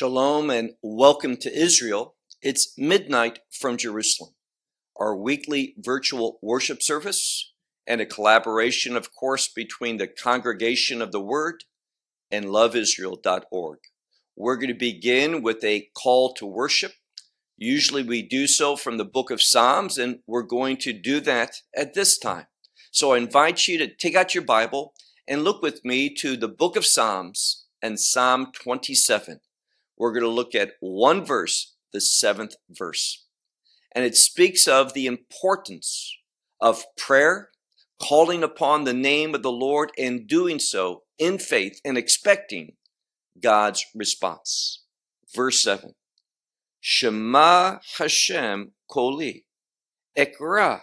Shalom and welcome to Israel. It's midnight from Jerusalem, our weekly virtual worship service, and a collaboration, of course, between the Congregation of the Word and loveisrael.org. We're going to begin with a call to worship. Usually we do so from the book of Psalms, and we're going to do that at this time. So I invite you to take out your Bible and look with me to the book of Psalms and Psalm 27 we're going to look at one verse, the seventh verse. And it speaks of the importance of prayer, calling upon the name of the Lord, and doing so in faith and expecting God's response. Verse 7 Shema Hashem Koli, Ekra,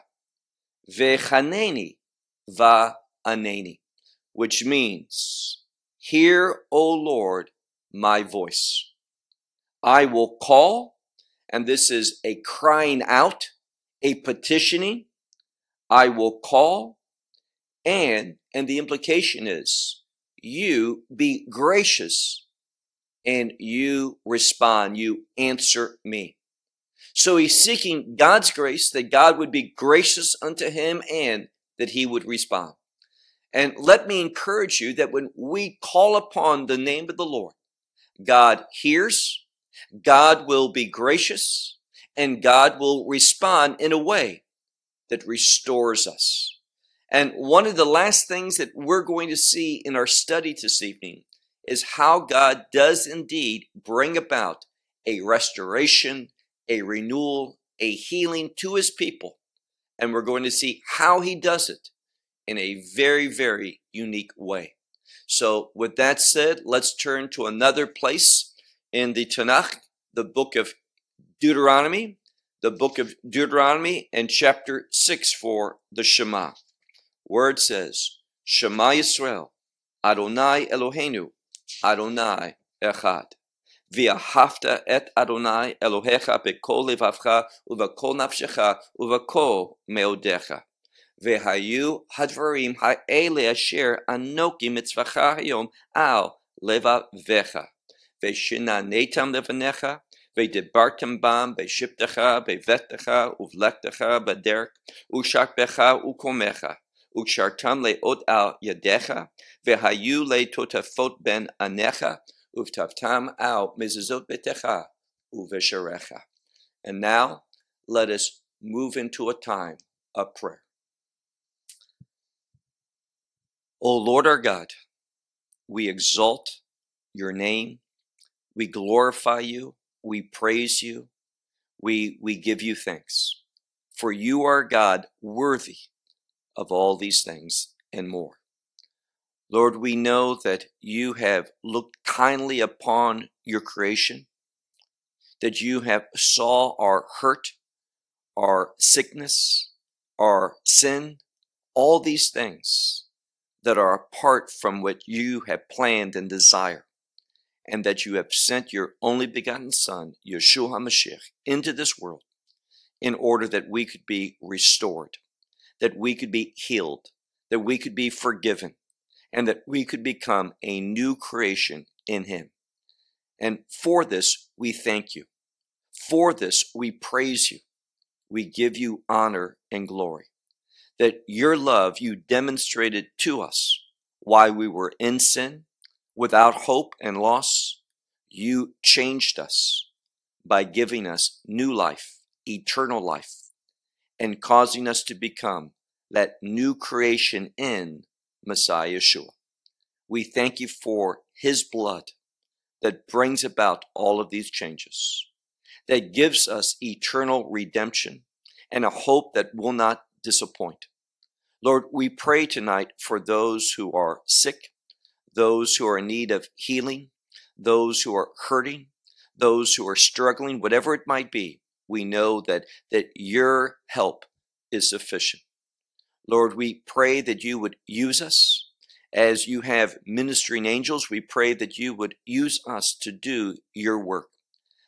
Vechaneni, Va'aneni, which means, Hear, O Lord, my voice. I will call, and this is a crying out, a petitioning. I will call, and, and the implication is, you be gracious and you respond, you answer me. So he's seeking God's grace, that God would be gracious unto him and that he would respond. And let me encourage you that when we call upon the name of the Lord, God hears, God will be gracious and God will respond in a way that restores us. And one of the last things that we're going to see in our study this evening is how God does indeed bring about a restoration, a renewal, a healing to his people. And we're going to see how he does it in a very, very unique way. So with that said, let's turn to another place in the Tanakh, the book of Deuteronomy, the book of Deuteronomy and chapter 6 for the Shema, word says, Shema Yisrael, Adonai Eloheinu, Adonai Echad. V'ahavta et Adonai Elohecha b'kol levavcha u'v'kol nafshecha u'v'kol meodecha. Ve'hayu hadvarim ha'ele asher anoki mitzvacha hayom al levavecha. ושננתם לבניך, ודיברתם בם בשבתך, בביתך ובלכתך בדרך, ושכבך וקומך, וקשרתם לעוד על ידיך, והיו לטוטפות בין עניך, וכתבתם על מזוזות ביתך ובשעריך. And now, let us move into a time of prayer. O Lord our God, we exalt your name we glorify you. We praise you. We, we give you thanks. For you are God worthy of all these things and more. Lord, we know that you have looked kindly upon your creation, that you have saw our hurt, our sickness, our sin, all these things that are apart from what you have planned and desire and that you have sent your only begotten Son, Yeshua HaMashiach, into this world in order that we could be restored, that we could be healed, that we could be forgiven, and that we could become a new creation in Him. And for this, we thank you. For this, we praise you. We give you honor and glory. That your love you demonstrated to us while we were in sin, without hope and loss, you changed us by giving us new life, eternal life, and causing us to become that new creation in Messiah Yeshua. We thank you for his blood that brings about all of these changes, that gives us eternal redemption and a hope that will not disappoint. Lord, we pray tonight for those who are sick, those who are in need of healing, those who are hurting, those who are struggling, whatever it might be, we know that, that your help is sufficient. Lord, we pray that you would use us as you have ministering angels. We pray that you would use us to do your work,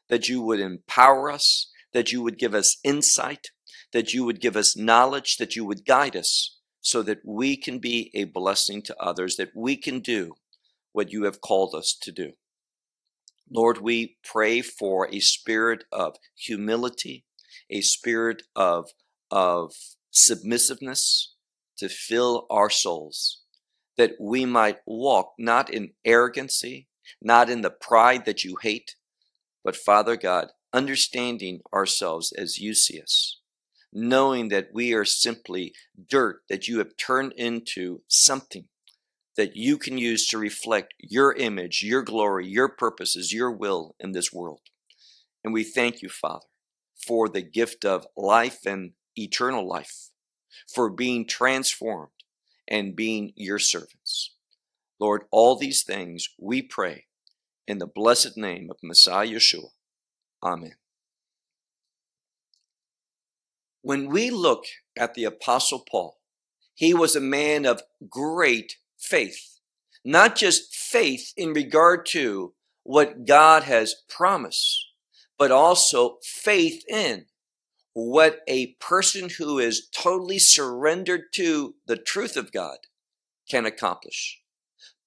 that you would empower us, that you would give us insight, that you would give us knowledge, that you would guide us so that we can be a blessing to others, that we can do what you have called us to do. Lord, we pray for a spirit of humility, a spirit of, of submissiveness to fill our souls, that we might walk not in arrogancy, not in the pride that you hate, but Father God, understanding ourselves as you see us, knowing that we are simply dirt that you have turned into something that you can use to reflect your image, your glory, your purposes, your will in this world. And we thank you, Father, for the gift of life and eternal life, for being transformed and being your servants. Lord, all these things we pray in the blessed name of Messiah Yeshua. Amen. When we look at the Apostle Paul, he was a man of great faith, not just faith in regard to what God has promised, but also faith in what a person who is totally surrendered to the truth of God can accomplish.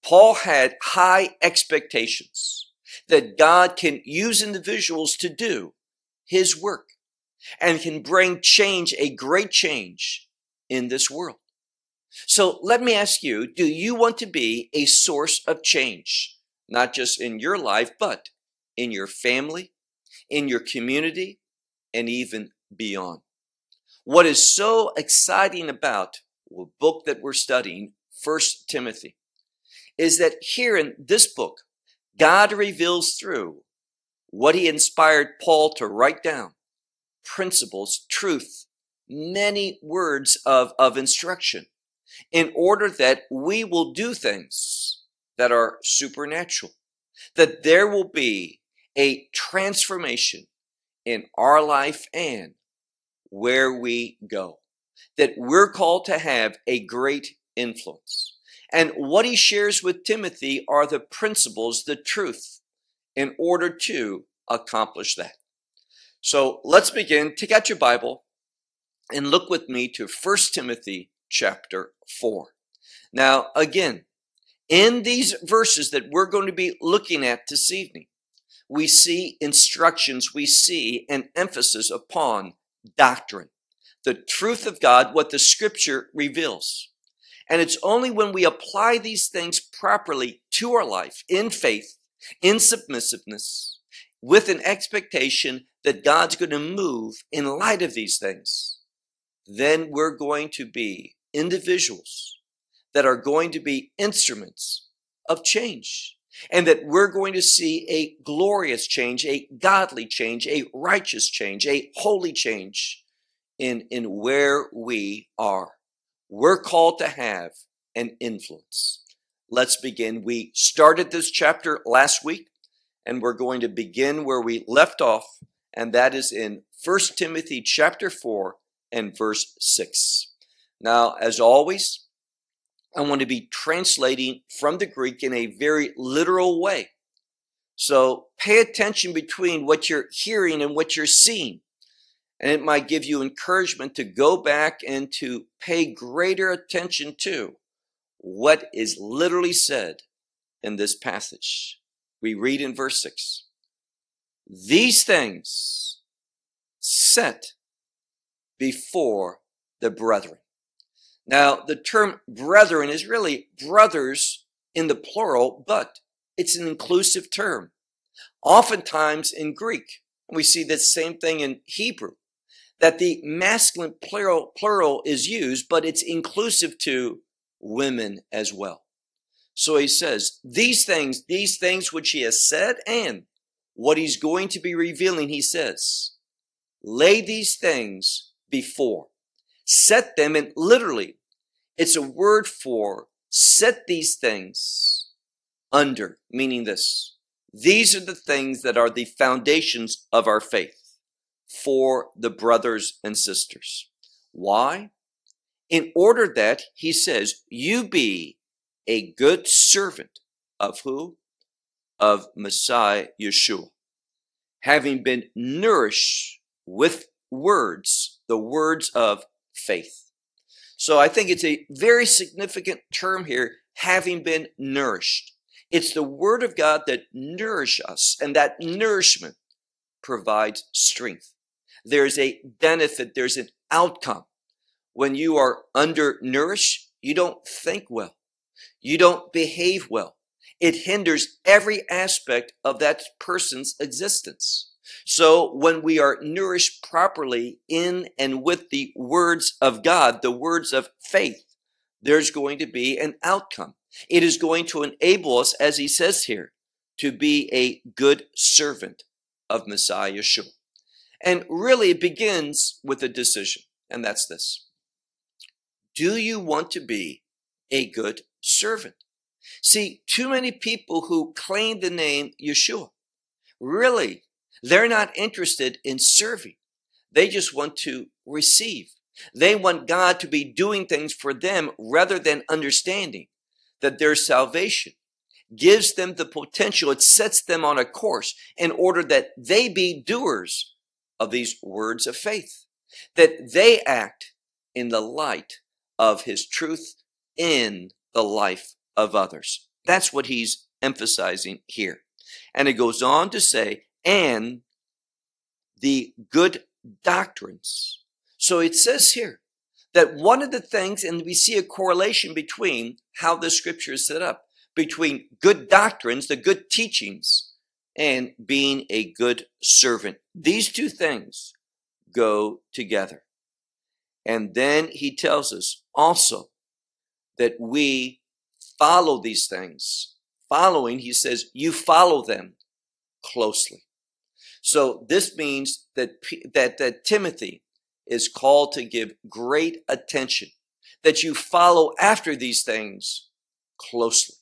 Paul had high expectations that God can use individuals to do his work and can bring change, a great change in this world. So let me ask you, do you want to be a source of change, not just in your life, but in your family, in your community, and even beyond? What is so exciting about the book that we're studying, First Timothy, is that here in this book, God reveals through what he inspired Paul to write down principles, truth, many words of, of instruction in order that we will do things that are supernatural, that there will be a transformation in our life and where we go, that we're called to have a great influence. And what he shares with Timothy are the principles, the truth, in order to accomplish that. So let's begin. Take out your Bible and look with me to 1 Timothy chapter 4. Now, again, in these verses that we're going to be looking at this evening, we see instructions, we see an emphasis upon doctrine, the truth of God, what the scripture reveals. And it's only when we apply these things properly to our life in faith, in submissiveness, with an expectation that God's going to move in light of these things, then we're going to be individuals that are going to be instruments of change and that we're going to see a glorious change, a godly change, a righteous change, a holy change in, in where we are. We're called to have an influence. Let's begin. We started this chapter last week and we're going to begin where we left off and that is in 1 Timothy chapter 4 and verse 6. Now, as always, I want to be translating from the Greek in a very literal way. So pay attention between what you're hearing and what you're seeing. And it might give you encouragement to go back and to pay greater attention to what is literally said in this passage. We read in verse 6 These things set before the brethren. Now, the term brethren is really brothers in the plural, but it's an inclusive term. Oftentimes in Greek, we see the same thing in Hebrew, that the masculine plural, plural is used, but it's inclusive to women as well. So he says, these things, these things which he has said, and what he's going to be revealing, he says, lay these things before. Set them and literally it's a word for set these things under meaning this these are the things that are the foundations of our faith for the brothers and sisters. Why? In order that he says you be a good servant of who of messiah yeshua having been nourished with words the words of faith. So I think it's a very significant term here, having been nourished. It's the word of God that nourishes us, and that nourishment provides strength. There's a benefit, there's an outcome. When you are undernourished, you don't think well. You don't behave well. It hinders every aspect of that person's existence. So when we are nourished properly in and with the words of God, the words of faith, there's going to be an outcome. It is going to enable us, as he says here, to be a good servant of Messiah Yeshua. And really, it begins with a decision, and that's this Do you want to be a good servant? See, too many people who claim the name Yeshua, really, they're not interested in serving. They just want to receive. They want God to be doing things for them rather than understanding that their salvation gives them the potential. It sets them on a course in order that they be doers of these words of faith, that they act in the light of his truth in the life of others. That's what he's emphasizing here. And it goes on to say, and the good doctrines. So it says here that one of the things, and we see a correlation between how the scripture is set up, between good doctrines, the good teachings, and being a good servant. These two things go together. And then he tells us also that we follow these things. Following, he says, you follow them closely. So this means that, that, that Timothy is called to give great attention, that you follow after these things closely,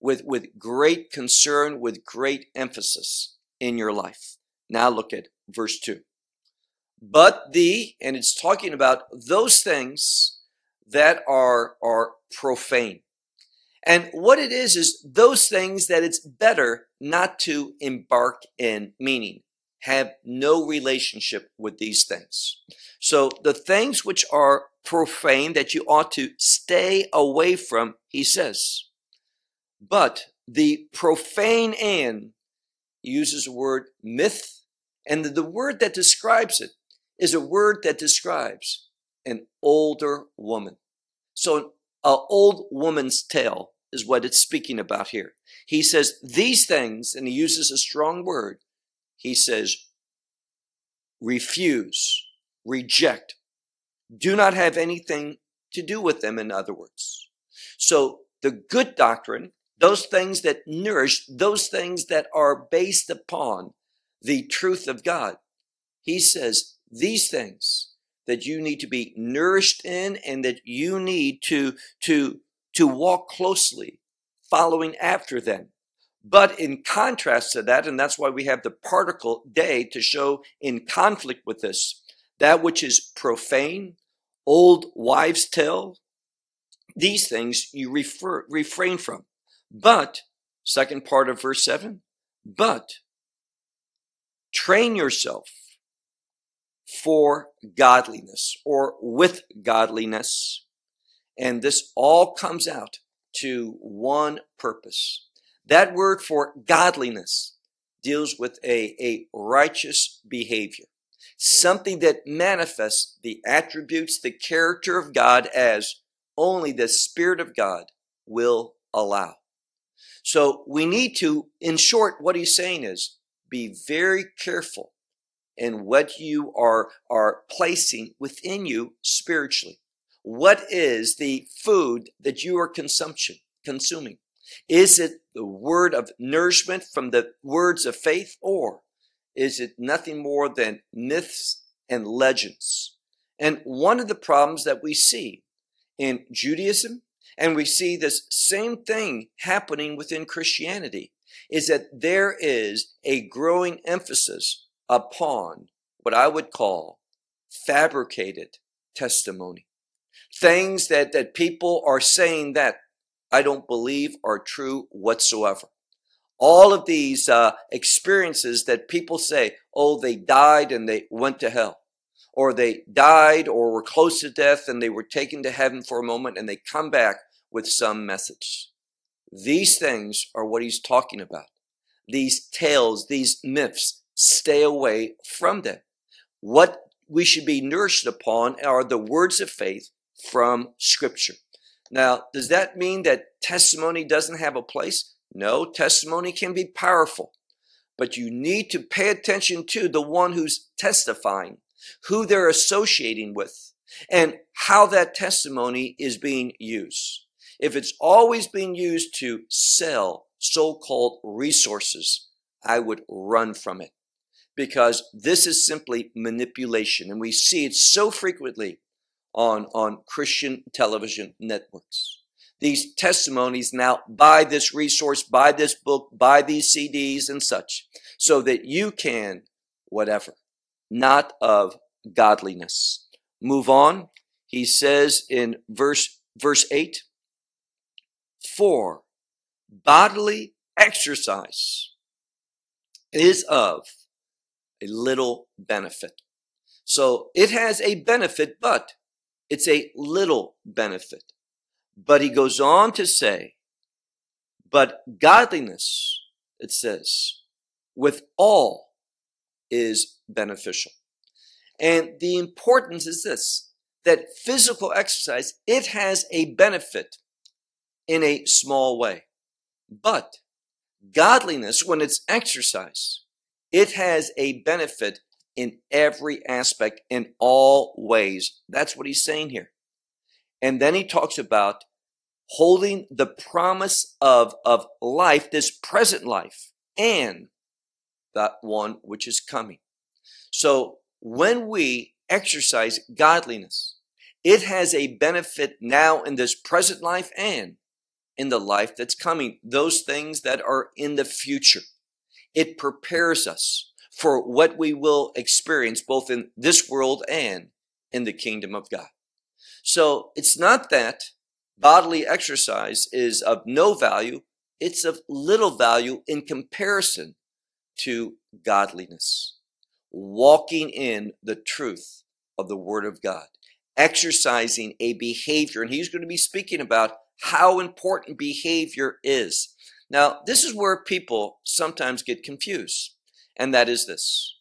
with, with great concern, with great emphasis in your life. Now look at verse 2. But the, and it's talking about those things that are, are profane. And what it is, is those things that it's better not to embark in, meaning have no relationship with these things. So the things which are profane that you ought to stay away from, he says. But the profane and uses the word myth, and the, the word that describes it is a word that describes an older woman. So an old woman's tale is what it's speaking about here. He says these things, and he uses a strong word. He says, refuse, reject, do not have anything to do with them, in other words. So the good doctrine, those things that nourish, those things that are based upon the truth of God, he says these things that you need to be nourished in and that you need to, to, to walk closely following after them. But in contrast to that, and that's why we have the particle de to show in conflict with this, that which is profane, old wives' tale, these things you refer, refrain from. But, second part of verse 7, but train yourself for godliness or with godliness. And this all comes out to one purpose. That word for godliness deals with a, a righteous behavior, something that manifests the attributes, the character of God as only the Spirit of God will allow. So we need to, in short, what he's saying is be very careful and what you are, are placing within you spiritually. What is the food that you are consumption, consuming? Is it the word of nourishment from the words of faith, or is it nothing more than myths and legends? And one of the problems that we see in Judaism, and we see this same thing happening within Christianity, is that there is a growing emphasis upon what I would call fabricated testimony. Things that, that people are saying that I don't believe are true whatsoever. All of these uh, experiences that people say, oh, they died and they went to hell, or they died or were close to death and they were taken to heaven for a moment and they come back with some message. These things are what he's talking about. These tales, these myths, stay away from them. What we should be nourished upon are the words of faith from scripture. Now, does that mean that testimony doesn't have a place? No, testimony can be powerful, but you need to pay attention to the one who's testifying, who they're associating with, and how that testimony is being used. If it's always being used to sell so-called resources, I would run from it because this is simply manipulation. And we see it so frequently on, on Christian television networks. These testimonies now buy this resource, buy this book, buy these CDs and such, so that you can, whatever, not of godliness. Move on. He says in verse, verse 8, for bodily exercise is of a little benefit. So it has a benefit, but it's a little benefit. But he goes on to say, but godliness, it says, with all is beneficial. And the importance is this, that physical exercise, it has a benefit in a small way. But godliness, when it's exercised, it has a benefit in every aspect, in all ways. That's what he's saying here. And then he talks about holding the promise of, of life, this present life, and that one which is coming. So when we exercise godliness, it has a benefit now in this present life and in the life that's coming, those things that are in the future. It prepares us for what we will experience both in this world and in the kingdom of God. So it's not that bodily exercise is of no value. It's of little value in comparison to godliness. Walking in the truth of the word of God, exercising a behavior. And he's going to be speaking about how important behavior is. Now, this is where people sometimes get confused, and that is this.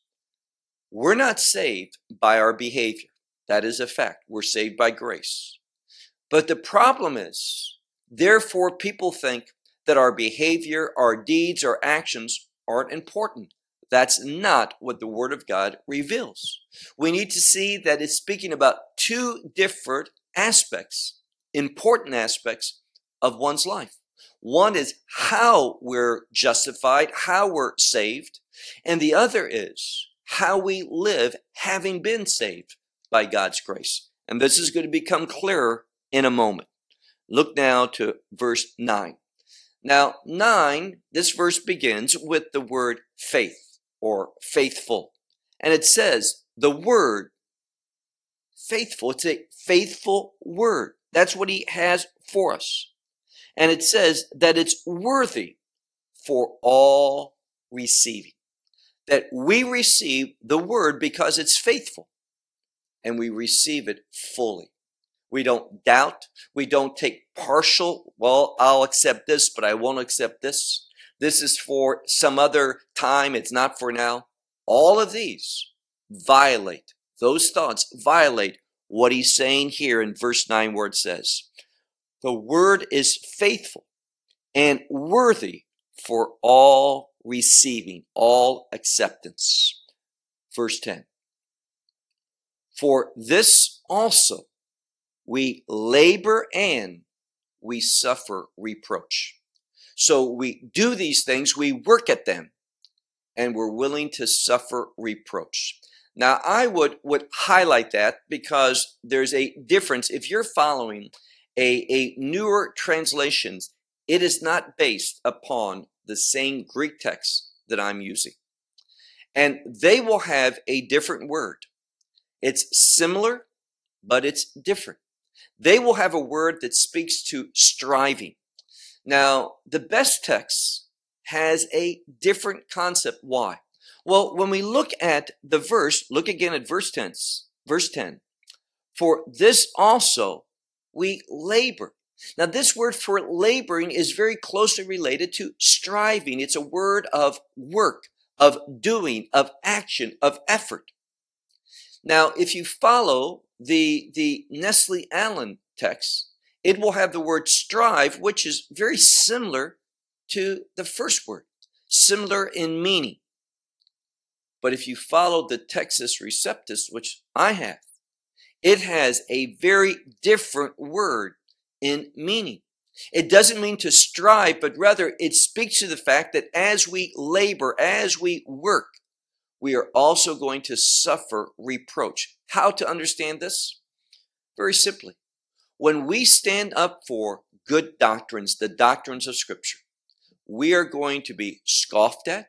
We're not saved by our behavior. That is a fact. We're saved by grace. But the problem is, therefore, people think that our behavior, our deeds, our actions aren't important. That's not what the Word of God reveals. We need to see that it's speaking about two different aspects, important aspects of one's life. One is how we're justified, how we're saved, and the other is how we live having been saved by God's grace. And this is going to become clearer in a moment. Look now to verse 9. Now, 9, this verse begins with the word faith or faithful. And it says the word faithful. It's a faithful word. That's what he has for us. And it says that it's worthy for all receiving. That we receive the word because it's faithful and we receive it fully. We don't doubt. We don't take partial, well, I'll accept this, but I won't accept this. This is for some other time. It's not for now. All of these violate, those thoughts violate what he's saying here in verse 9 where it says, the word is faithful and worthy for all receiving, all acceptance. Verse 10. For this also we labor and we suffer reproach. So we do these things, we work at them, and we're willing to suffer reproach. Now, I would, would highlight that because there's a difference. If you're following a, a newer translations, it is not based upon the same Greek text that I'm using. And they will have a different word. It's similar, but it's different. They will have a word that speaks to striving. Now, the best text has a different concept. Why? Well, when we look at the verse, look again at verse 10. Verse 10. For this also we labor. Now, this word for laboring is very closely related to striving. It's a word of work, of doing, of action, of effort. Now, if you follow the, the Nestle Aland text, it will have the word strive, which is very similar to the first word, similar in meaning. But if you follow the Textus Receptus, which I have, it has a very different word in meaning. It doesn't mean to strive, but rather it speaks to the fact that as we labor, as we work, we are also going to suffer reproach. How to understand this? Very simply. When we stand up for good doctrines, the doctrines of Scripture, we are going to be scoffed at.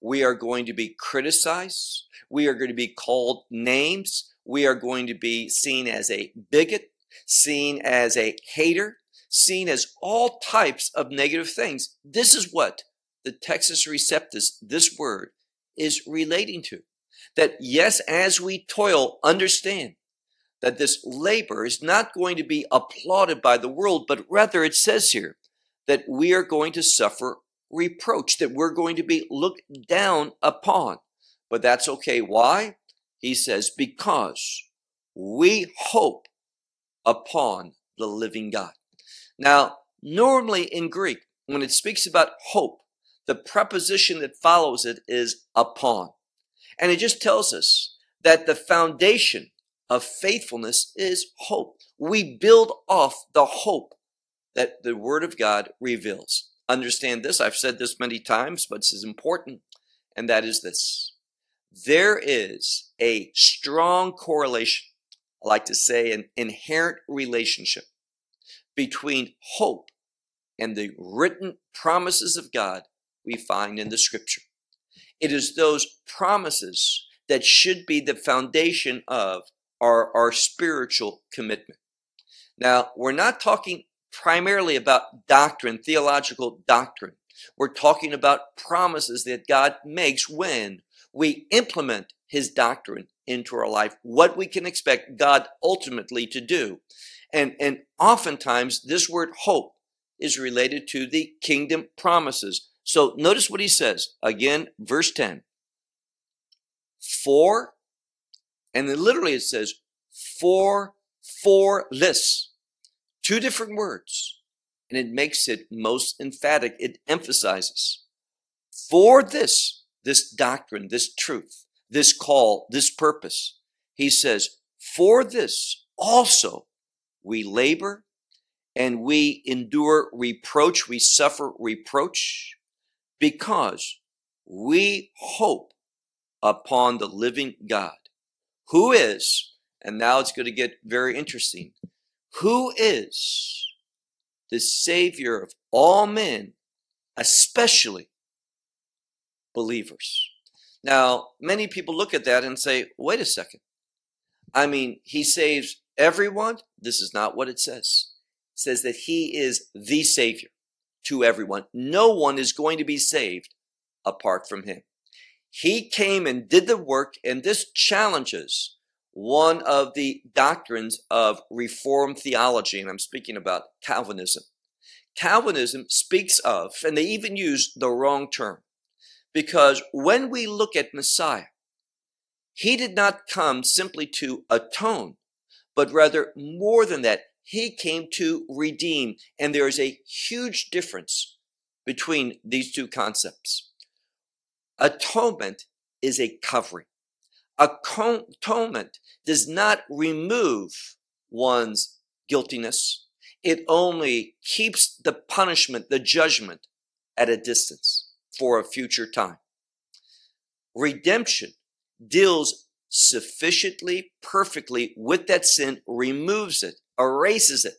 We are going to be criticized. We are going to be called names. We are going to be seen as a bigot, seen as a hater, seen as all types of negative things. This is what the Textus Receptus, this word, is relating to. That yes, as we toil, understand that this labor is not going to be applauded by the world, but rather it says here that we are going to suffer reproach, that we're going to be looked down upon. But that's okay. Why? He says, because we hope upon the living God. Now, normally in Greek, when it speaks about hope, the preposition that follows it is upon. And it just tells us that the foundation of faithfulness is hope. We build off the hope that the Word of God reveals. Understand this, I've said this many times, but is important, and that is this. There is a strong correlation, I like to say an inherent relationship between hope and the written promises of God we find in the scripture. It is those promises that should be the foundation of our, our spiritual commitment. Now, we're not talking primarily about doctrine, theological doctrine. We're talking about promises that God makes when we implement his doctrine into our life, what we can expect God ultimately to do. And, and oftentimes this word hope is related to the kingdom promises. So notice what he says again, verse 10. For, and then literally it says, for, for this. Two different words. And it makes it most emphatic. It emphasizes for this, this doctrine, this truth, this call, this purpose. He says, for this also we labor and we endure reproach, we suffer reproach because we hope upon the living God, who is, and now it's going to get very interesting, who is the Savior of all men, especially believers. Now, many people look at that and say, wait a second. I mean, he saves everyone. This is not what it says. It says that he is the Savior to everyone. No one is going to be saved apart from him. He came and did the work, and this challenges one of the doctrines of Reformed theology, and I'm speaking about Calvinism. Calvinism speaks of, and they even use the wrong term, because when we look at Messiah, he did not come simply to atone, but rather more than that, he came to redeem. And there is a huge difference between these two concepts. Atonement is a covering. Atonement does not remove one's guiltiness. It only keeps the punishment, the judgment at a distance for a future time. Redemption deals sufficiently, perfectly with that sin, removes it, erases it.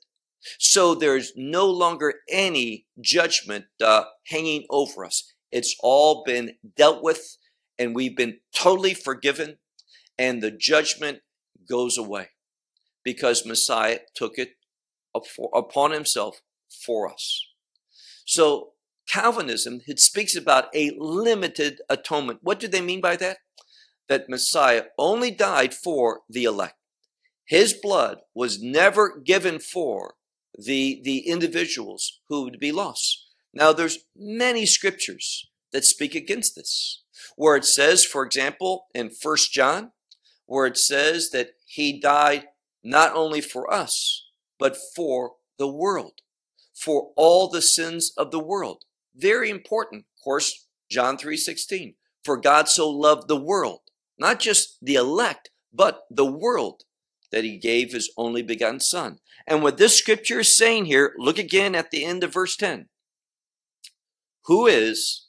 So there's no longer any judgment uh, hanging over us. It's all been dealt with and we've been totally forgiven and the judgment goes away because Messiah took it upon himself for us. So Calvinism, it speaks about a limited atonement. What do they mean by that? that Messiah only died for the elect. His blood was never given for the, the individuals who would be lost. Now, there's many scriptures that speak against this, where it says, for example, in First John, where it says that he died not only for us, but for the world, for all the sins of the world. Very important. Of course, John 3:16. For God so loved the world, not just the elect, but the world, that he gave his only begotten son. And what this scripture is saying here, look again at the end of verse 10. Who is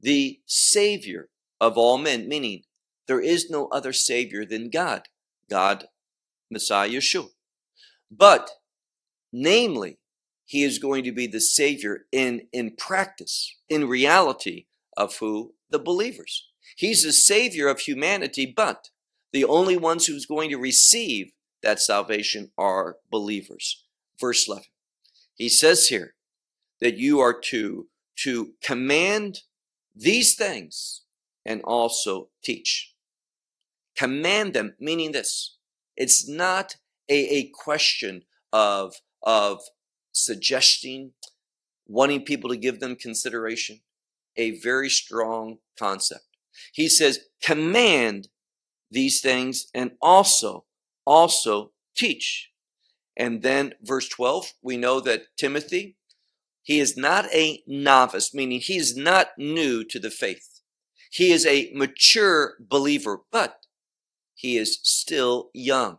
the savior of all men, meaning there is no other savior than God, God, Messiah Yeshua. But namely, he is going to be the savior in, in practice, in reality of who? The believers. He's the savior of humanity, but the only ones who's going to receive that salvation are believers. Verse 11. He says here that you are to, to command these things and also teach. Command them, meaning this. It's not a, a question of, of suggesting, wanting people to give them consideration. A very strong concept. He says, command these things and also, also teach. And then verse 12, we know that Timothy, he is not a novice, meaning he is not new to the faith. He is a mature believer, but he is still young.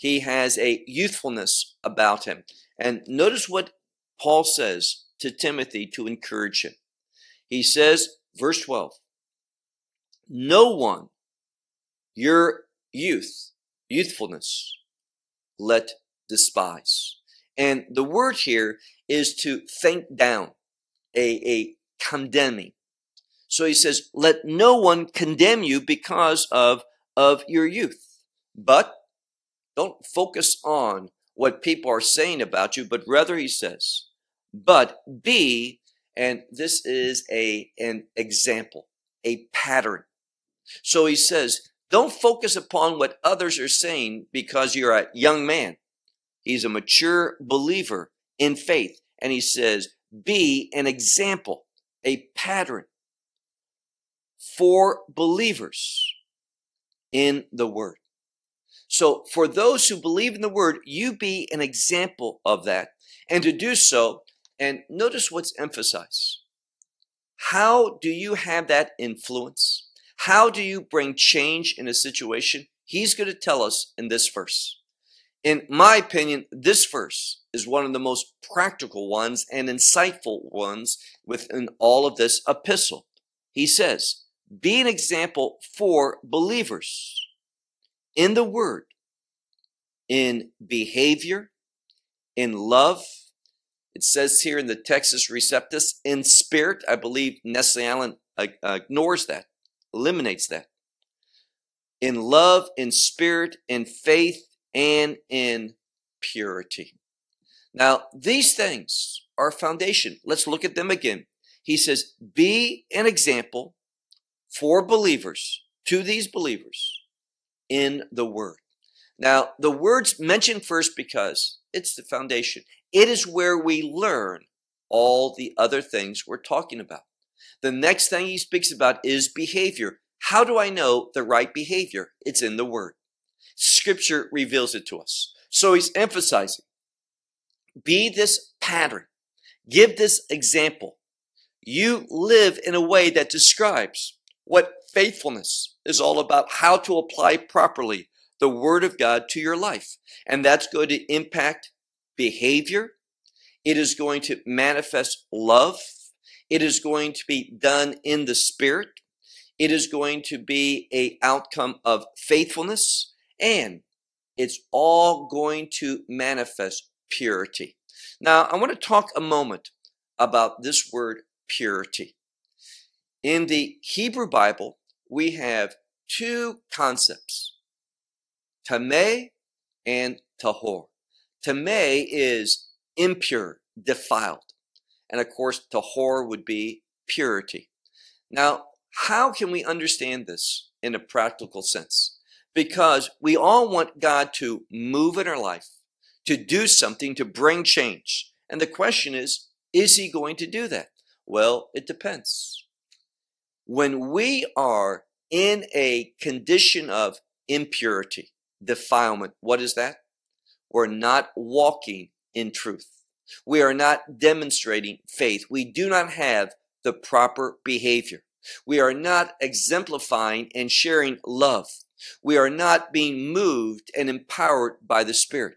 He has a youthfulness about him. And notice what Paul says to Timothy to encourage him. He says, verse 12, no one your youth, youthfulness, let despise. And the word here is to think down, a, a condemning. So he says, let no one condemn you because of, of your youth. But don't focus on what people are saying about you, but rather he says, but be, and this is a, an example, a pattern. So he says, don't focus upon what others are saying because you're a young man. He's a mature believer in faith. And he says, be an example, a pattern for believers in the word. So for those who believe in the word, you be an example of that. And to do so, and notice what's emphasized. How do you have that influence? How do you bring change in a situation? He's going to tell us in this verse. In my opinion, this verse is one of the most practical ones and insightful ones within all of this epistle. He says, be an example for believers in the word, in behavior, in love. It says here in the Textus Receptus, in spirit. I believe Nestle Aland uh, ignores that eliminates that. In love, in spirit, in faith, and in purity. Now, these things are foundation. Let's look at them again. He says, be an example for believers, to these believers in the word. Now, the word's mentioned first because it's the foundation. It is where we learn all the other things we're talking about. The next thing he speaks about is behavior. How do I know the right behavior? It's in the Word. Scripture reveals it to us. So he's emphasizing be this pattern, give this example. You live in a way that describes what faithfulness is all about, how to apply properly the Word of God to your life. And that's going to impact behavior. It is going to manifest love it is going to be done in the spirit. It is going to be a outcome of faithfulness and it's all going to manifest purity. Now, I want to talk a moment about this word purity. In the Hebrew Bible, we have two concepts, tameh and tahor. Tameh is impure, defiled. And of course, tahor would be purity. Now, how can we understand this in a practical sense? Because we all want God to move in our life, to do something to bring change. And the question is, is he going to do that? Well, it depends. When we are in a condition of impurity, defilement, what is that? We're not walking in truth. We are not demonstrating faith. We do not have the proper behavior. We are not exemplifying and sharing love. We are not being moved and empowered by the Spirit.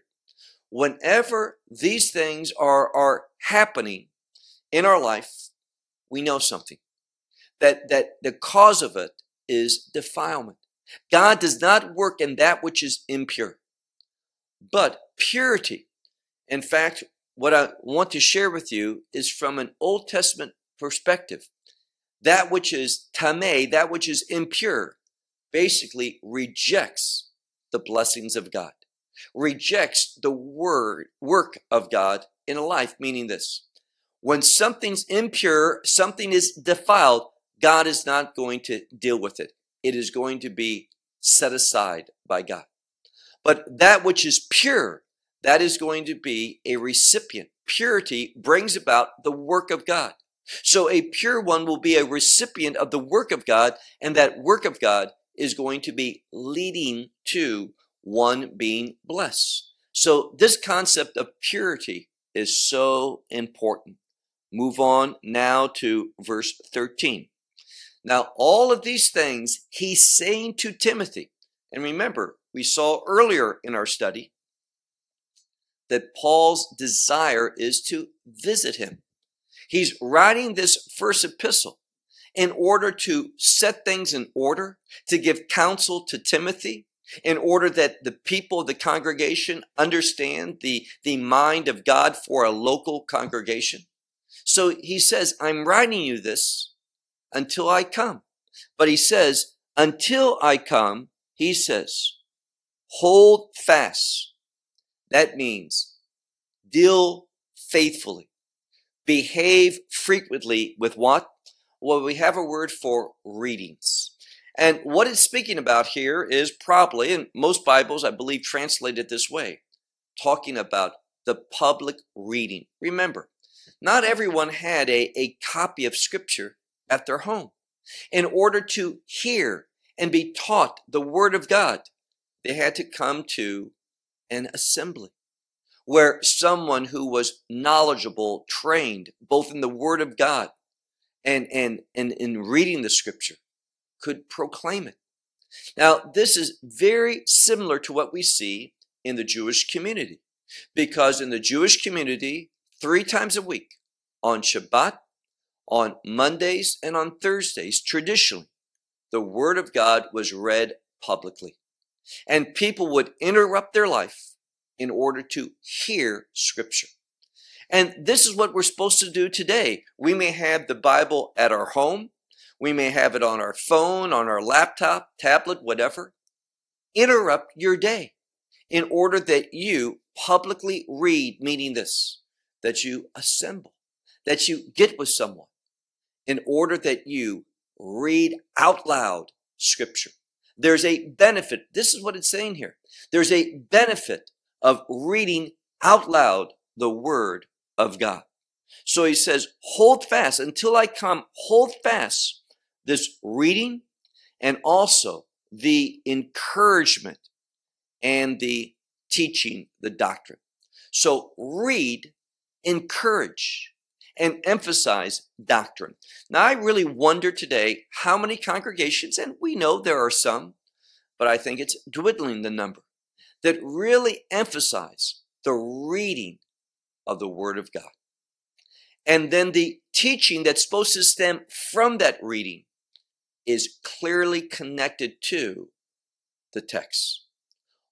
Whenever these things are, are happening in our life, we know something. That, that the cause of it is defilement. God does not work in that which is impure, but purity. In fact, what I want to share with you is from an Old Testament perspective. That which is tameh, that which is impure, basically rejects the blessings of God, rejects the word, work of God in a life, meaning this. When something's impure, something is defiled, God is not going to deal with it. It is going to be set aside by God. But that which is pure, that is going to be a recipient. Purity brings about the work of God. So a pure one will be a recipient of the work of God, and that work of God is going to be leading to one being blessed. So this concept of purity is so important. Move on now to verse 13. Now, all of these things he's saying to Timothy. And remember, we saw earlier in our study that Paul's desire is to visit him. He's writing this first epistle in order to set things in order, to give counsel to Timothy, in order that the people of the congregation understand the, the mind of God for a local congregation. So he says, I'm writing you this until I come. But he says, until I come, he says, hold fast. That means deal faithfully. Behave frequently with what? Well, we have a word for readings. And what it's speaking about here is probably, and most Bibles, I believe, translate it this way, talking about the public reading. Remember, not everyone had a, a copy of Scripture at their home. In order to hear and be taught the Word of God, they had to come to an assembly where someone who was knowledgeable, trained both in the Word of God and, and, and in reading the Scripture could proclaim it. Now, this is very similar to what we see in the Jewish community, because in the Jewish community, three times a week, on Shabbat, on Mondays, and on Thursdays, traditionally, the Word of God was read publicly. And people would interrupt their life in order to hear Scripture. And this is what we're supposed to do today. We may have the Bible at our home, we may have it on our phone, on our laptop, tablet, whatever. Interrupt your day in order that you publicly read, meaning this, that you assemble, that you get with someone, in order that you read out loud scripture. There's a benefit. This is what it's saying here. There's a benefit of reading out loud the word of God. So he says, hold fast until I come, hold fast this reading and also the encouragement and the teaching the doctrine. So read, encourage, and emphasize doctrine. Now, I really wonder today how many congregations, and we know there are some, but I think it's dwindling the number, that really emphasize the reading of the Word of God. And then the teaching that's supposed to stem from that reading is clearly connected to the text.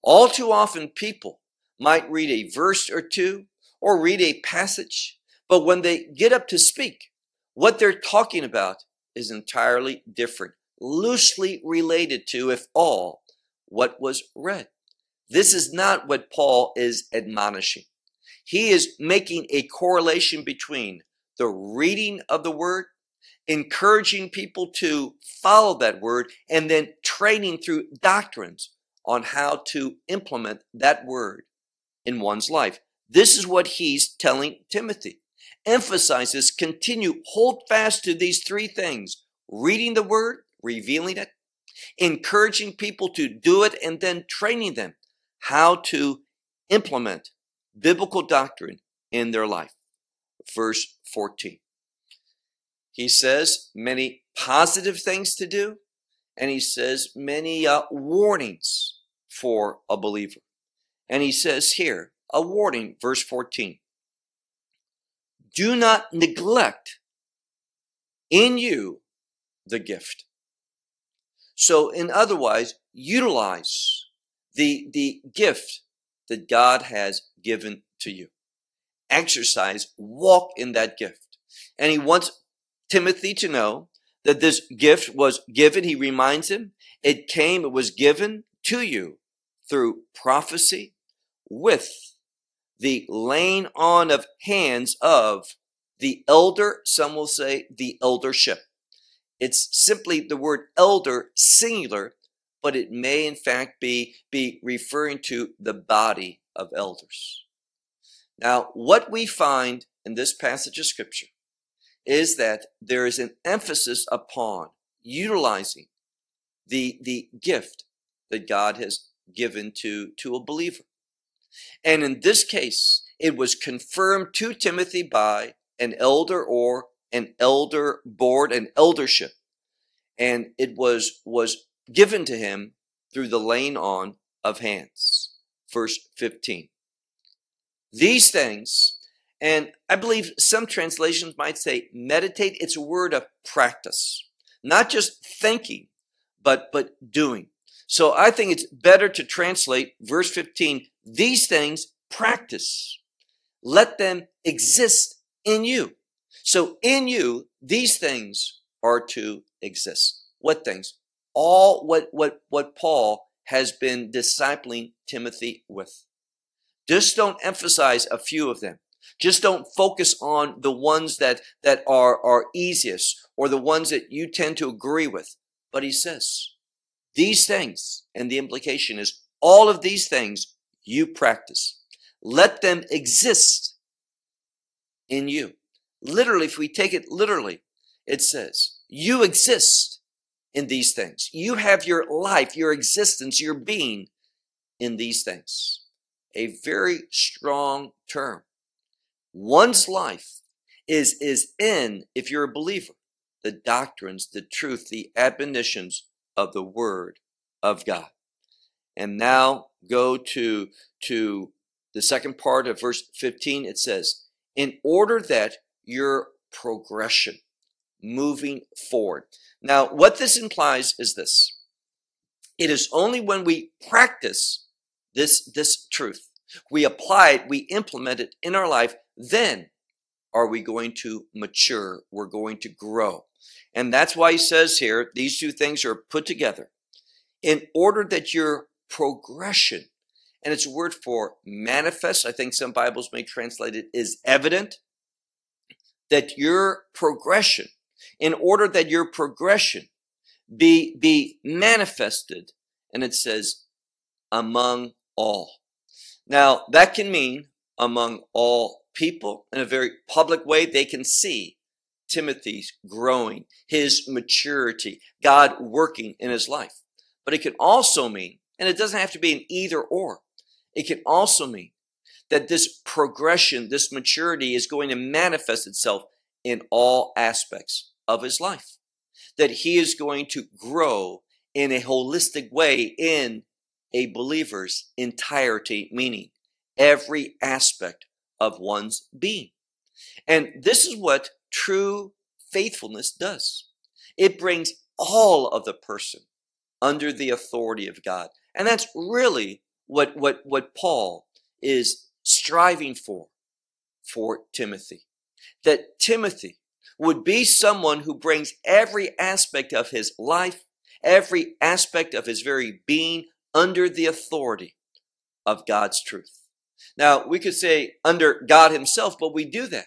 All too often, people might read a verse or two or read a passage but when they get up to speak, what they're talking about is entirely different, loosely related to, if all, what was read. This is not what Paul is admonishing. He is making a correlation between the reading of the word, encouraging people to follow that word, and then training through doctrines on how to implement that word in one's life. This is what he's telling Timothy. Emphasizes, continue, hold fast to these three things reading the word, revealing it, encouraging people to do it, and then training them how to implement biblical doctrine in their life. Verse 14. He says many positive things to do, and he says many uh, warnings for a believer. And he says here, a warning, verse 14. Do not neglect in you the gift. So, in otherwise, utilize the, the gift that God has given to you. Exercise, walk in that gift. And he wants Timothy to know that this gift was given. He reminds him it came, it was given to you through prophecy with the laying on of hands of the elder, some will say the eldership. It's simply the word elder, singular, but it may in fact be, be referring to the body of elders. Now, what we find in this passage of scripture is that there is an emphasis upon utilizing the, the gift that God has given to, to a believer. And in this case, it was confirmed to Timothy by an elder or an elder board, an eldership. And it was, was given to him through the laying on of hands. Verse 15. These things, and I believe some translations might say meditate, it's a word of practice. Not just thinking, but, but doing. So I think it's better to translate verse 15, these things practice. Let them exist in you. So in you, these things are to exist. What things? All what, what, what Paul has been discipling Timothy with. Just don't emphasize a few of them. Just don't focus on the ones that, that are, are easiest or the ones that you tend to agree with. But he says, these things, and the implication is all of these things you practice. Let them exist in you. Literally, if we take it literally, it says, you exist in these things. You have your life, your existence, your being in these things. A very strong term. One's life is, is in, if you're a believer, the doctrines, the truth, the admonitions of the Word of God. And now go to, to the second part of verse 15. It says, in order that your progression, moving forward. Now, what this implies is this. It is only when we practice this, this truth, we apply it, we implement it in our life, then are we going to mature. We're going to grow. And that's why he says here, these two things are put together in order that your progression, and it's a word for manifest, I think some Bibles may translate it, is evident, that your progression, in order that your progression be, be manifested, and it says, among all. Now, that can mean among all people in a very public way. They can see Timothy's growing, his maturity, God working in his life. But it can also mean, and it doesn't have to be an either or, it can also mean that this progression, this maturity is going to manifest itself in all aspects of his life. That he is going to grow in a holistic way in a believer's entirety, meaning every aspect of one's being. And this is what true faithfulness does. It brings all of the person under the authority of God. And that's really what, what, what Paul is striving for, for Timothy. That Timothy would be someone who brings every aspect of his life, every aspect of his very being under the authority of God's truth. Now, we could say under God himself, but we do that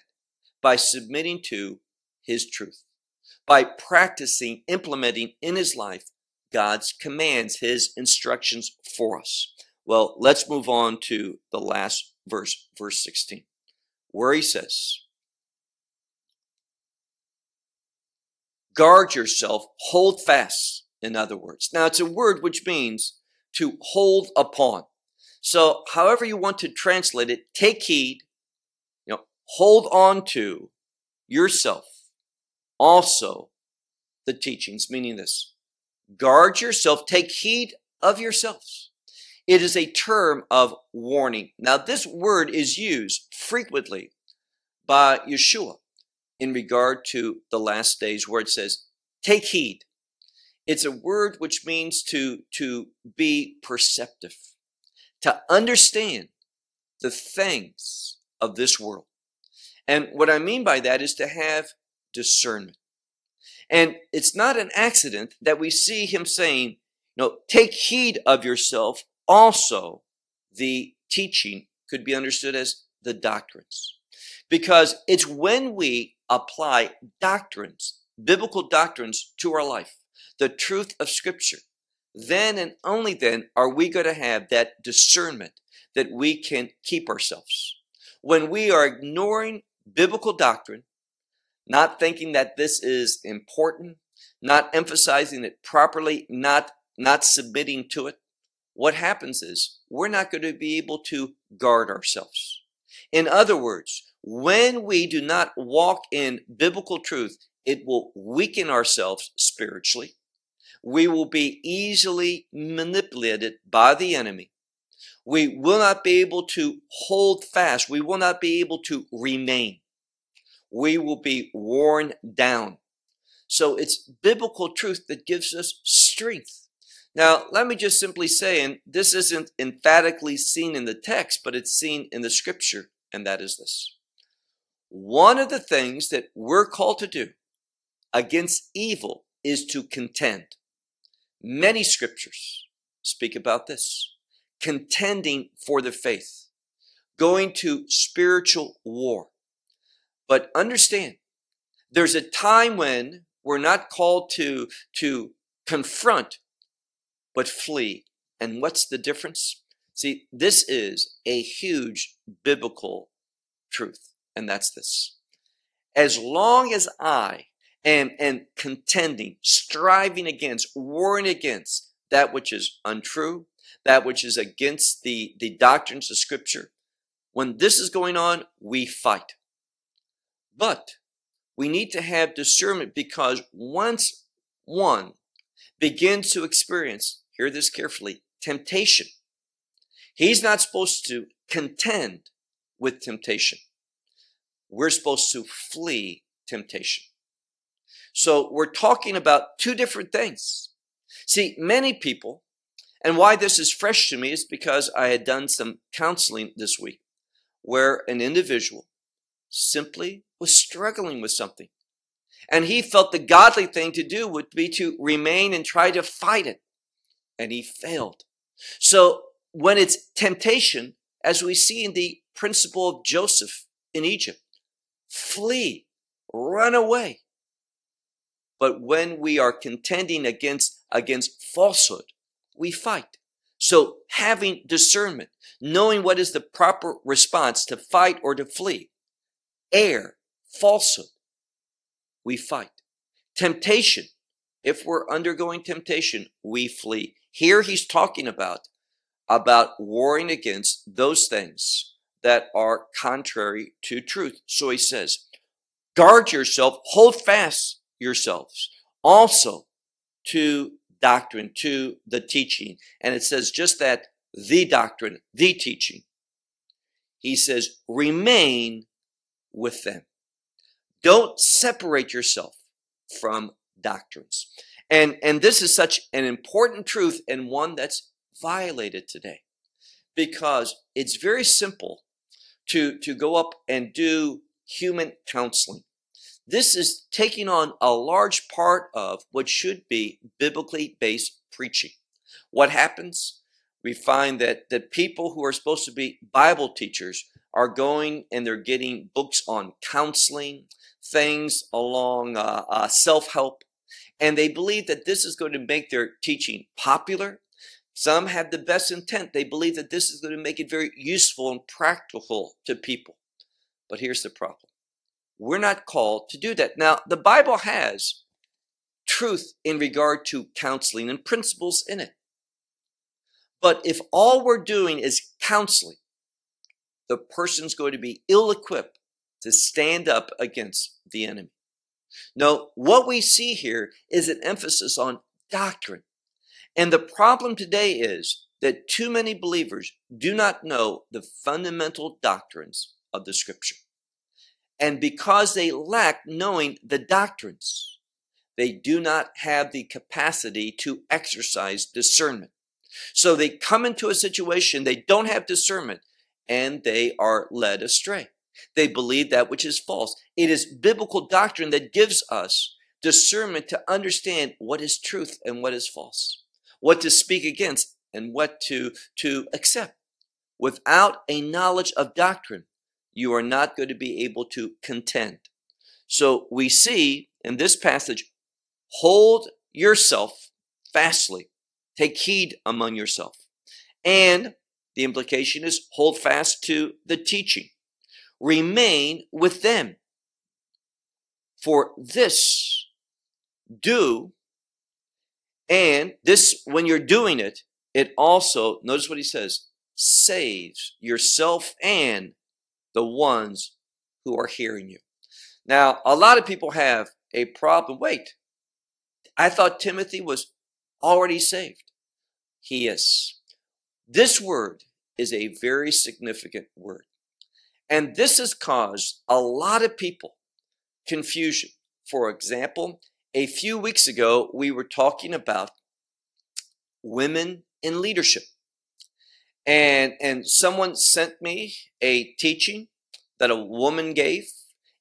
by submitting to his truth, by practicing, implementing in his life God's commands, his instructions for us. Well, let's move on to the last verse, verse 16, where he says, Guard yourself, hold fast, in other words. Now, it's a word which means to hold upon. So, however you want to translate it, take heed, hold on to yourself. Also, the teachings, meaning this guard yourself, take heed of yourselves. It is a term of warning. Now, this word is used frequently by Yeshua in regard to the last days where it says, take heed. It's a word which means to, to be perceptive, to understand the things of this world. And what I mean by that is to have discernment. And it's not an accident that we see him saying, no, take heed of yourself. Also, the teaching could be understood as the doctrines. Because it's when we apply doctrines, biblical doctrines to our life, the truth of scripture, then and only then are we going to have that discernment that we can keep ourselves. When we are ignoring biblical doctrine, not thinking that this is important, not emphasizing it properly, not, not submitting to it, what happens is we're not going to be able to guard ourselves. In other words, when we do not walk in biblical truth, it will weaken ourselves spiritually. We will be easily manipulated by the enemy. We will not be able to hold fast. We will not be able to remain we will be worn down. So it's biblical truth that gives us strength. Now, let me just simply say, and this isn't emphatically seen in the text, but it's seen in the scripture, and that is this. One of the things that we're called to do against evil is to contend. Many scriptures speak about this contending for the faith, going to spiritual war. But understand, there's a time when we're not called to, to confront, but flee. And what's the difference? See, this is a huge biblical truth, and that's this. As long as I am, am contending, striving against, warring against that which is untrue, that which is against the, the doctrines of Scripture, when this is going on, we fight. But we need to have discernment because once one begins to experience, hear this carefully, temptation, he's not supposed to contend with temptation. We're supposed to flee temptation. So we're talking about two different things. See, many people, and why this is fresh to me is because I had done some counseling this week where an individual simply was struggling with something. And he felt the godly thing to do would be to remain and try to fight it. And he failed. So when it's temptation, as we see in the principle of Joseph in Egypt, flee, run away. But when we are contending against, against falsehood, we fight. So having discernment, knowing what is the proper response to fight or to flee, err, falsehood, we fight. Temptation, if we're undergoing temptation, we flee. Here he's talking about, about warring against those things that are contrary to truth. So he says, guard yourself, hold fast yourselves also to doctrine, to the teaching. And it says just that, the doctrine, the teaching. He says, remain with them. Don't separate yourself from doctrines. And, and this is such an important truth and one that's violated today because it's very simple to, to go up and do human counseling. This is taking on a large part of what should be biblically based preaching. What happens? We find that, the people who are supposed to be Bible teachers are going and they're getting books on counseling, things along uh, uh, self help, and they believe that this is going to make their teaching popular, Some have the best intent. They believe that this is going to make it very useful and practical to people. But here's the problem. We're not called to do that. Now, the Bible has truth in regard to counseling and principles in it. But if all we're doing is counseling, the person's going to be ill equipped to stand up against the enemy. No, what we see here is an emphasis on doctrine. And the problem today is that too many believers do not know the fundamental doctrines of the scripture. And because they lack knowing the doctrines, they do not have the capacity to exercise discernment. So they come into a situation, they don't have discernment, and they are led astray. They believe that which is false. It is biblical doctrine that gives us discernment to understand what is truth and what is false, what to speak against and what to, to accept. Without a knowledge of doctrine, you are not going to be able to contend. So we see in this passage, hold yourself fastly, take heed among yourself. And the implication is hold fast to the teaching remain with them. For this do, and this, when you're doing it, it also, notice what he says, saves yourself and the ones who are hearing you. Now, a lot of people have a problem. Wait, I thought Timothy was already saved. He is. This word is a very significant word. And this has caused a lot of people confusion. For example, a few weeks ago, we were talking about women in leadership. And, and someone sent me a teaching that a woman gave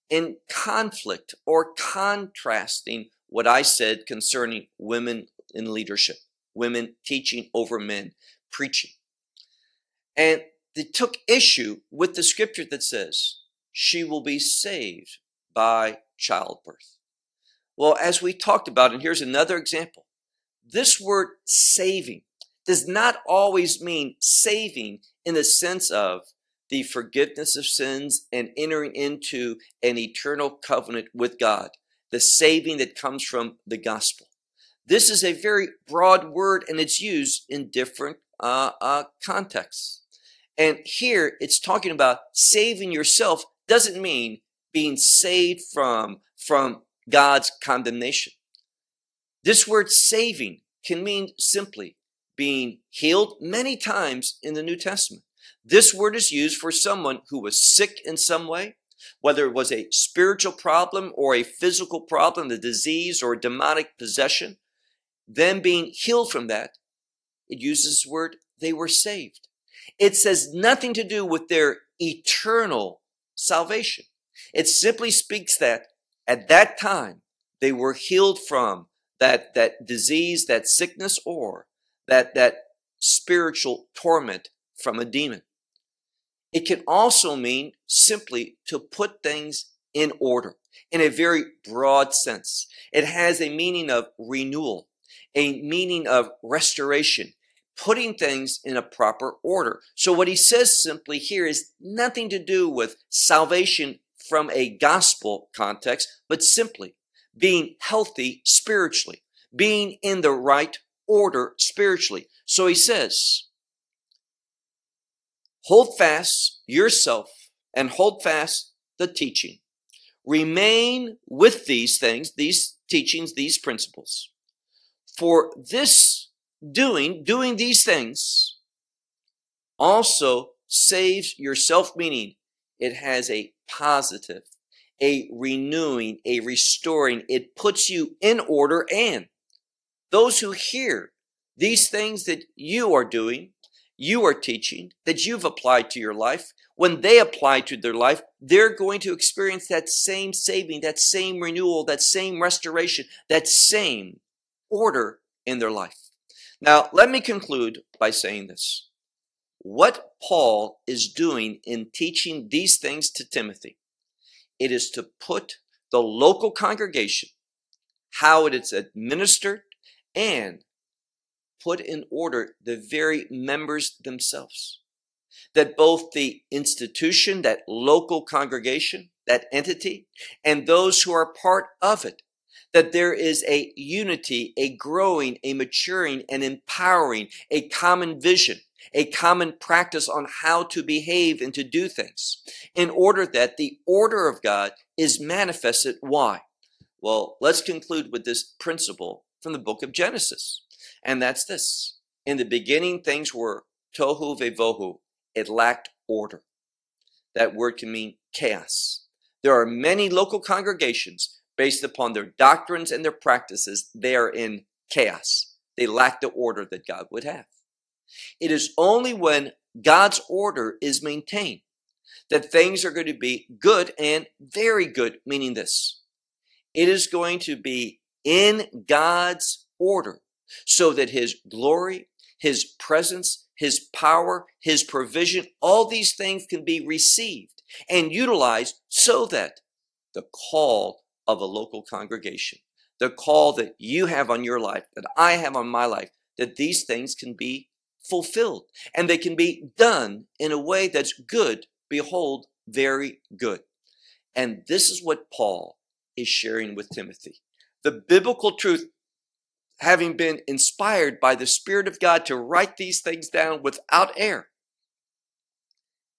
in conflict or contrasting what I said concerning women in leadership, women teaching over men, preaching. And they took issue with the scripture that says she will be saved by childbirth. Well, as we talked about, and here's another example, this word saving does not always mean saving in the sense of the forgiveness of sins and entering into an eternal covenant with God, the saving that comes from the gospel. This is a very broad word and it's used in different uh, uh, contexts. And here it's talking about saving yourself doesn't mean being saved from, from God's condemnation. This word saving can mean simply being healed many times in the New Testament. This word is used for someone who was sick in some way, whether it was a spiritual problem or a physical problem, a disease or a demonic possession, them being healed from that. It uses this word, they were saved. It says nothing to do with their eternal salvation. It simply speaks that at that time they were healed from that, that disease, that sickness, or that, that spiritual torment from a demon. It can also mean simply to put things in order in a very broad sense. It has a meaning of renewal, a meaning of restoration, putting things in a proper order. So what he says simply here is nothing to do with salvation from a gospel context, but simply being healthy spiritually, being in the right order spiritually. So he says, hold fast yourself and hold fast the teaching. Remain with these things, these teachings, these principles. For this doing, doing these things also saves your self meaning. It has a positive, a renewing, a restoring. It puts you in order and those who hear these things that you are doing, you are teaching, that you've applied to your life, when they apply to their life, they're going to experience that same saving, that same renewal, that same restoration, that same order in their life. Now, let me conclude by saying this. What Paul is doing in teaching these things to Timothy, it is to put the local congregation, how it is administered, and put in order the very members themselves. That both the institution, that local congregation, that entity, and those who are part of it, that there is a unity, a growing, a maturing, and empowering, a common vision, a common practice on how to behave and to do things in order that the order of God is manifested. Why? Well, let's conclude with this principle from the book of Genesis. And that's this. In the beginning, things were tohu vevohu. It lacked order. That word can mean chaos. There are many local congregations based upon their doctrines and their practices. They are in chaos. They lack the order that God would have. It is only when God's order is maintained that things are going to be good and very good, meaning this. It is going to be in God's order so that His glory, His presence, His power, His provision, all these things can be received and utilized so that the call of a local congregation, the call that you have on your life, that I have on my life, that these things can be fulfilled and they can be done in a way that's good. Behold, very good. And this is what Paul is sharing with Timothy. The biblical truth, having been inspired by the Spirit of God to write these things down without error,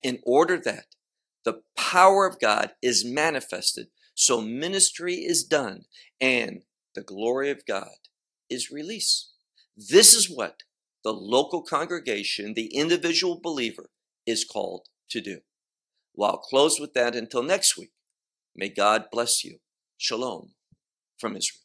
in order that the power of God is manifested, so ministry is done, and the glory of God is released. This is what the local congregation, the individual believer, is called to do. Well, I'll close with that until next week. May God bless you. Shalom from Israel.